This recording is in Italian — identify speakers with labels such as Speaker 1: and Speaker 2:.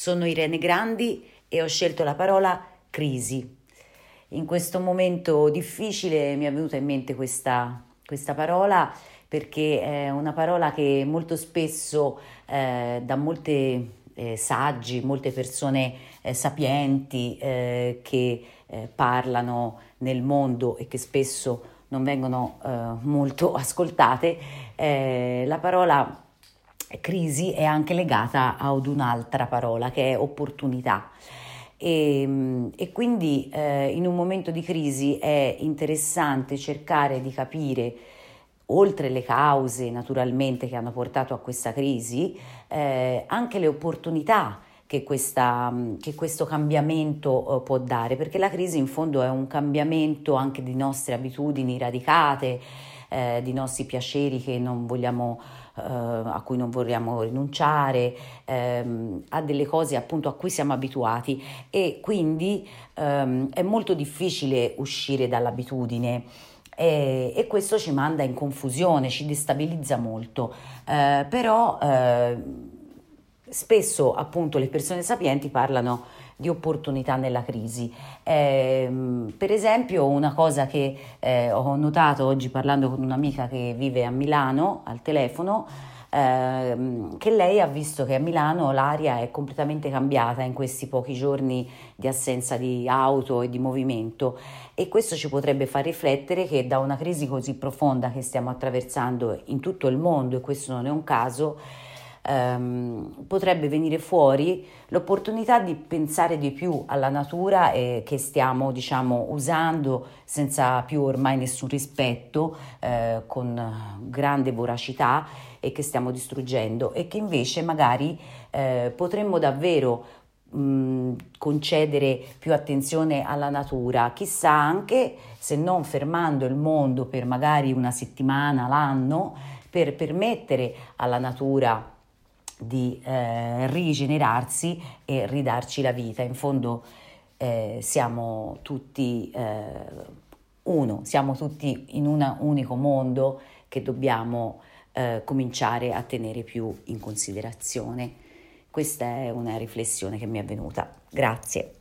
Speaker 1: Sono Irene Grandi e ho scelto la parola crisi. In questo momento difficile mi è venuta in mente questa, questa parola perché è una parola che molto spesso eh, da molti eh, saggi, molte persone eh, sapienti eh, che eh, parlano nel mondo e che spesso non vengono eh, molto ascoltate, la parola crisi è anche legata ad un'altra parola che è opportunità. E, e quindi eh, in un momento di crisi è interessante cercare di capire, oltre le cause naturalmente che hanno portato a questa crisi, eh, anche le opportunità che, questa, che questo cambiamento eh, può dare, perché la crisi in fondo è un cambiamento anche di nostre abitudini radicate, eh, di nostri piaceri che non vogliamo eh, a cui non vogliamo rinunciare, ehm, a delle cose appunto a cui siamo abituati e quindi ehm, è molto difficile uscire dall'abitudine. E, e, questo ci manda in confusione, ci destabilizza molto, eh, però eh, spesso appunto le persone sapienti parlano di opportunità nella crisi. Eh, per esempio, una cosa che eh, ho notato oggi parlando con un'amica che vive a Milano al telefono, eh, che lei ha visto che a Milano l'aria è completamente cambiata in questi pochi giorni di assenza di auto e di movimento e questo ci potrebbe far riflettere che da una crisi così profonda che stiamo attraversando in tutto il mondo, e questo non è un caso, ehm, potrebbe venire fuori l'opportunità di pensare di più alla natura e che stiamo diciamo usando senza più ormai nessun rispetto eh, con grande voracità e che stiamo distruggendo e che invece magari eh, potremmo davvero concedere più attenzione alla natura, chissà anche se non fermando il mondo per magari una settimana l'anno per permettere alla natura di eh, rigenerarsi e ridarci la vita. In fondo eh, siamo tutti eh, uno, siamo tutti in un unico mondo che dobbiamo eh, cominciare a tenere più in considerazione. Questa è una riflessione che mi è venuta. Grazie.